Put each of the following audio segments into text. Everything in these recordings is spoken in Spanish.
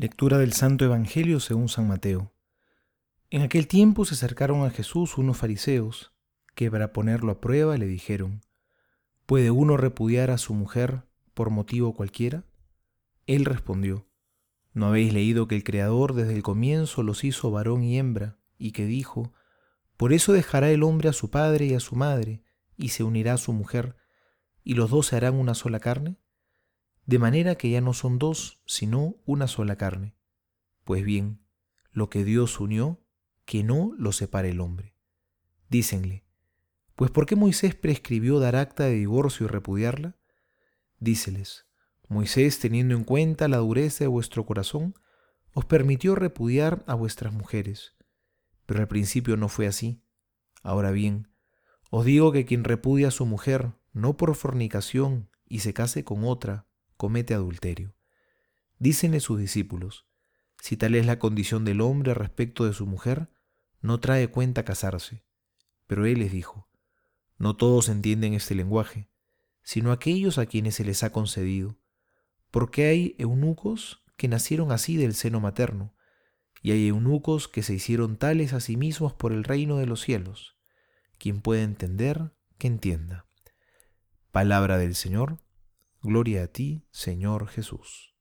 Lectura del Santo Evangelio según San Mateo. En aquel tiempo se acercaron a Jesús unos fariseos, que para ponerlo a prueba le dijeron, ¿Puede uno repudiar a su mujer por motivo cualquiera? Él respondió, ¿No habéis leído que el Creador desde el comienzo los hizo varón y hembra, y que dijo, Por eso dejará el hombre a su padre y a su madre, y se unirá a su mujer, y los dos se harán una sola carne? De manera que ya no son dos, sino una sola carne. Pues bien, lo que Dios unió, que no lo separe el hombre. Dícenle, pues ¿por qué Moisés prescribió dar acta de divorcio y repudiarla? Díceles, Moisés, teniendo en cuenta la dureza de vuestro corazón, os permitió repudiar a vuestras mujeres. Pero al principio no fue así. Ahora bien, os digo que quien repudia a su mujer, no por fornicación, y se case con otra, comete adulterio. Dícenle sus discípulos, si tal es la condición del hombre respecto de su mujer, no trae cuenta casarse. Pero él les dijo, no todos entienden este lenguaje, sino aquellos a quienes se les ha concedido, porque hay eunucos que nacieron así del seno materno, y hay eunucos que se hicieron tales a sí mismos por el reino de los cielos. Quien puede entender, que entienda. Palabra del Señor. Gloria a ti, Señor Jesús.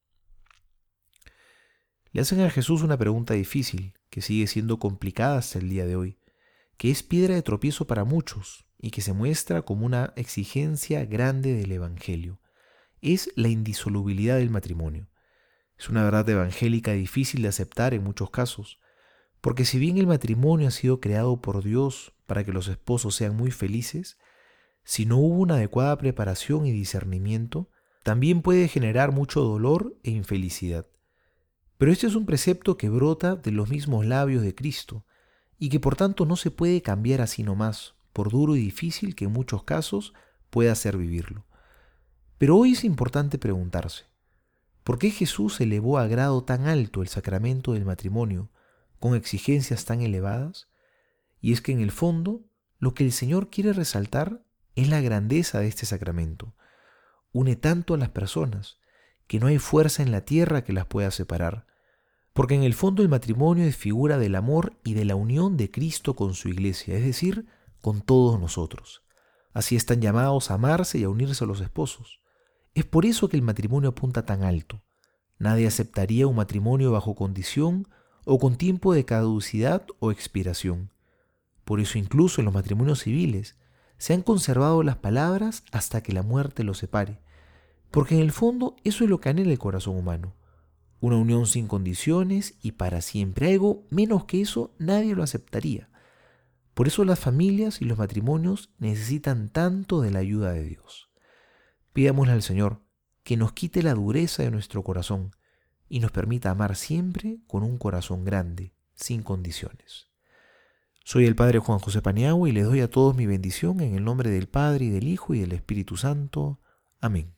Le hacen a Jesús una pregunta difícil, que sigue siendo complicada hasta el día de hoy, que es piedra de tropiezo para muchos y que se muestra como una exigencia grande del Evangelio. Es la indisolubilidad del matrimonio. Es una verdad evangélica difícil de aceptar en muchos casos, porque si bien el matrimonio ha sido creado por Dios para que los esposos sean muy felices, si no hubo una adecuada preparación y discernimiento, también puede generar mucho dolor e infelicidad. Pero este es un precepto que brota de los mismos labios de Cristo y que por tanto no se puede cambiar así nomás, por duro y difícil que en muchos casos pueda ser vivirlo. Pero hoy es importante preguntarse, ¿por qué Jesús elevó a grado tan alto el sacramento del matrimonio con exigencias tan elevadas? Y es que en el fondo lo que el Señor quiere resaltar es la grandeza de este sacramento. Une tanto a las personas que no hay fuerza en la tierra que las pueda separar, porque en el fondo el matrimonio es figura del amor y de la unión de Cristo con su iglesia, es decir, con todos nosotros. Así están llamados a amarse y a unirse a los esposos. Es por eso que el matrimonio apunta tan alto. Nadie aceptaría un matrimonio bajo condición o con tiempo de caducidad o expiración. Por eso incluso en los matrimonios civiles se han conservado las palabras hasta que la muerte los separe, porque en el fondo eso es lo que anhela el corazón humano, una unión sin condiciones y para siempre. Algo menos que eso nadie lo aceptaría. Por eso las familias y los matrimonios necesitan tanto de la ayuda de Dios. Pidámosle al Señor que nos quite la dureza de nuestro corazón y nos permita amar siempre con un corazón grande, sin condiciones. Soy el Padre Juan José Paniagua y les doy a todos mi bendición en el nombre del Padre y del Hijo y del Espíritu Santo. Amén.